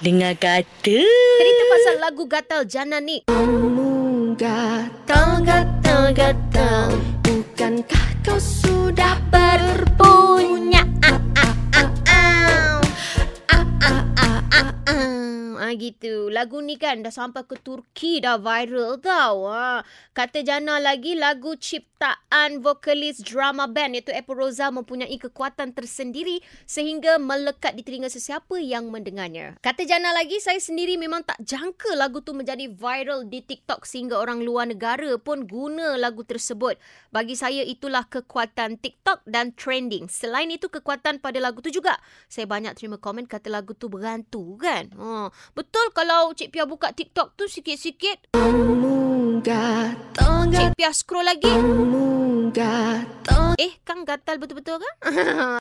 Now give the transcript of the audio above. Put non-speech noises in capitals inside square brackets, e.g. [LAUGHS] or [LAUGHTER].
Dengar kata. Cerita pasal lagu Gatal Jana ni. Kamu gatal, gatal, gatal Bukankah kau sudah berpunya ah, ah, ah, ah. Ah, ah, ah, ah, ah. Ah gitu. Lagu ni kan dah sampai ke Turki dah viral tau. Ha. Kata Jana lagi lagu ciptaan vokalis drama band iaitu Apple Rosa mempunyai kekuatan tersendiri sehingga melekat di telinga sesiapa yang mendengarnya. Kata Jana lagi saya sendiri memang tak jangka lagu tu menjadi viral di TikTok sehingga orang luar negara pun guna lagu tersebut. Bagi saya itulah kekuatan TikTok dan trending. Selain itu kekuatan pada lagu tu juga. Saya banyak terima komen kata lagu tu berantu kan. Ha. Betul kalau Cik Pia buka TikTok tu sikit-sikit. Cik Pia scroll lagi. Eh, kan gatal betul-betul kan? [LAUGHS]